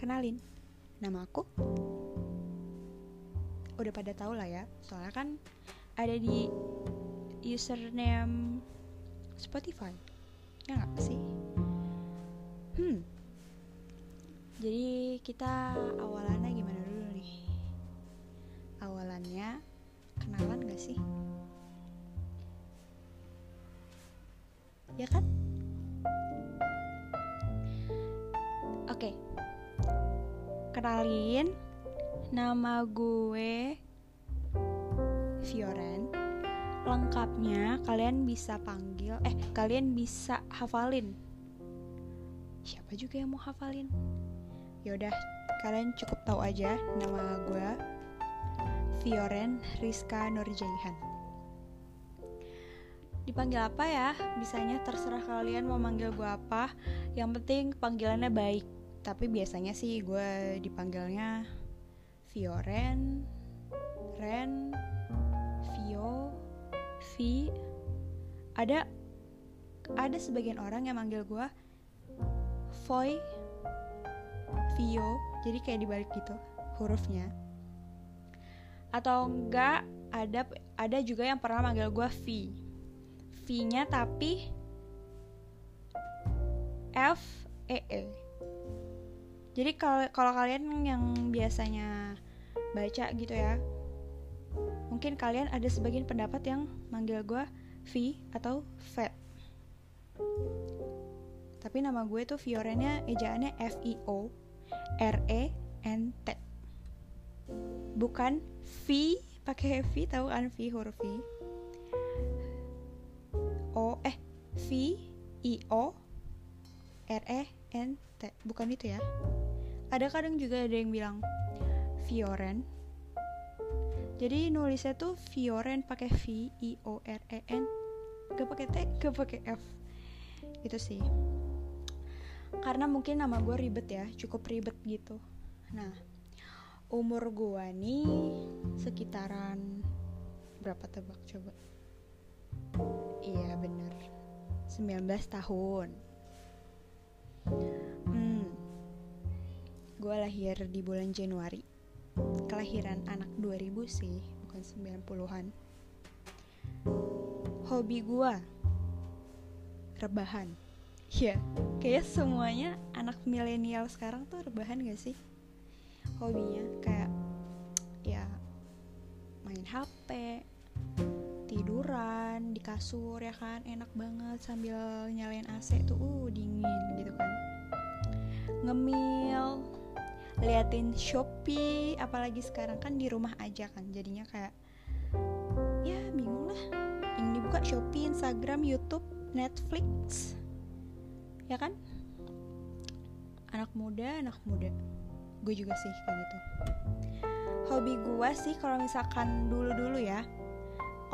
Kenalin, nama aku? Udah pada tahu lah ya, soalnya kan ada di username Spotify, ya nggak sih? Hmm, jadi kita awalannya gimana Oke. Kenalin nama gue Fioren. Lengkapnya kalian bisa panggil eh kalian bisa hafalin. Siapa juga yang mau hafalin? Yaudah, kalian cukup tahu aja nama gue Fioren Rizka Nurjaihan Dipanggil apa ya? Bisanya terserah kalian mau manggil gue apa Yang penting panggilannya baik Tapi biasanya sih gue dipanggilnya Fioren Ren Vio Vi Ada Ada sebagian orang yang manggil gue Foy Vio jadi kayak dibalik gitu hurufnya. Atau enggak ada ada juga yang pernah manggil gue V. V nya tapi F E E jadi kalau kalian yang biasanya baca gitu ya mungkin kalian ada sebagian pendapat yang manggil gue V atau V. Tapi nama gue tuh Fiorennya ejaannya F I O R E N T. Bukan V pakai V tahu kan V huruf V? O eh V I O R E N T. Bukan itu ya ada kadang juga ada yang bilang Fioren. Jadi nulisnya tuh Fioren pakai V I O R E N. Gak pakai T gak pakai F. Itu sih. Karena mungkin nama gue ribet ya cukup ribet gitu. Nah umur gue nih sekitaran berapa tebak coba? Iya bener. 19 tahun gue lahir di bulan Januari. Kelahiran anak 2000 sih bukan 90-an hobi gue rebahan. Ya kayak semuanya anak milenial sekarang tuh rebahan gak sih? Hobinya kayak ya main HP tiduran di kasur ya kan? Enak banget sambil nyalain AC tuh uh dingin gitu kan. Ngemil liatin Shopee apalagi sekarang kan di rumah aja kan jadinya kayak ya bingung lah. Yang dibuka Shopee, Instagram, YouTube, Netflix ya kan? Anak muda anak muda. Gue juga sih kayak gitu. Hobi gue sih kalau misalkan dulu dulu ya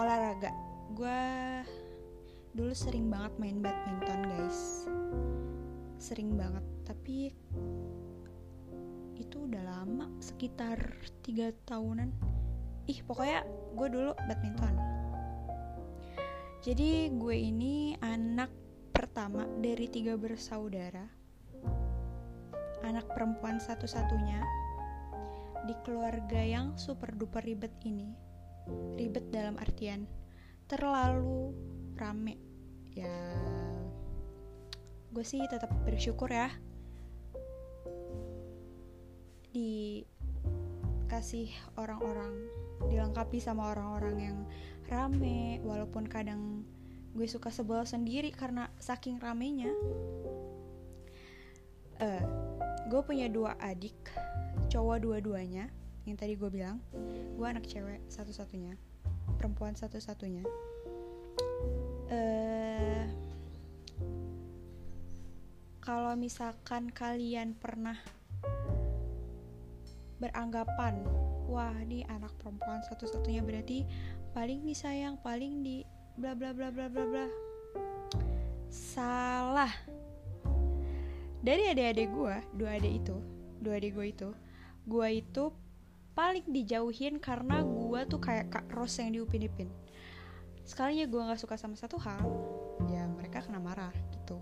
olahraga. Gue dulu sering banget main badminton guys. Sering banget. Tapi itu udah lama sekitar tiga tahunan. Ih pokoknya gue dulu badminton. Jadi gue ini anak pertama dari tiga bersaudara. Anak perempuan satu-satunya. Di keluarga yang super duper ribet ini. Ribet dalam artian terlalu rame. Ya gue sih tetap bersyukur ya dikasih orang-orang dilengkapi sama orang-orang yang rame walaupun kadang gue suka sebel sendiri karena saking ramenya. Uh, gue punya dua adik cowok dua-duanya yang tadi gue bilang. Gue anak cewek satu-satunya perempuan satu-satunya. Uh, kalau misalkan kalian pernah beranggapan wah ini anak perempuan satu-satunya berarti paling disayang paling di bla bla bla bla bla bla. Salah. Dari adik-adik gue dua adik itu dua adik gue itu gue itu paling dijauhin karena gue tuh kayak kak Ros yang diupin-ipin. Sekalinya gue nggak suka sama satu hal ya mereka kena marah gitu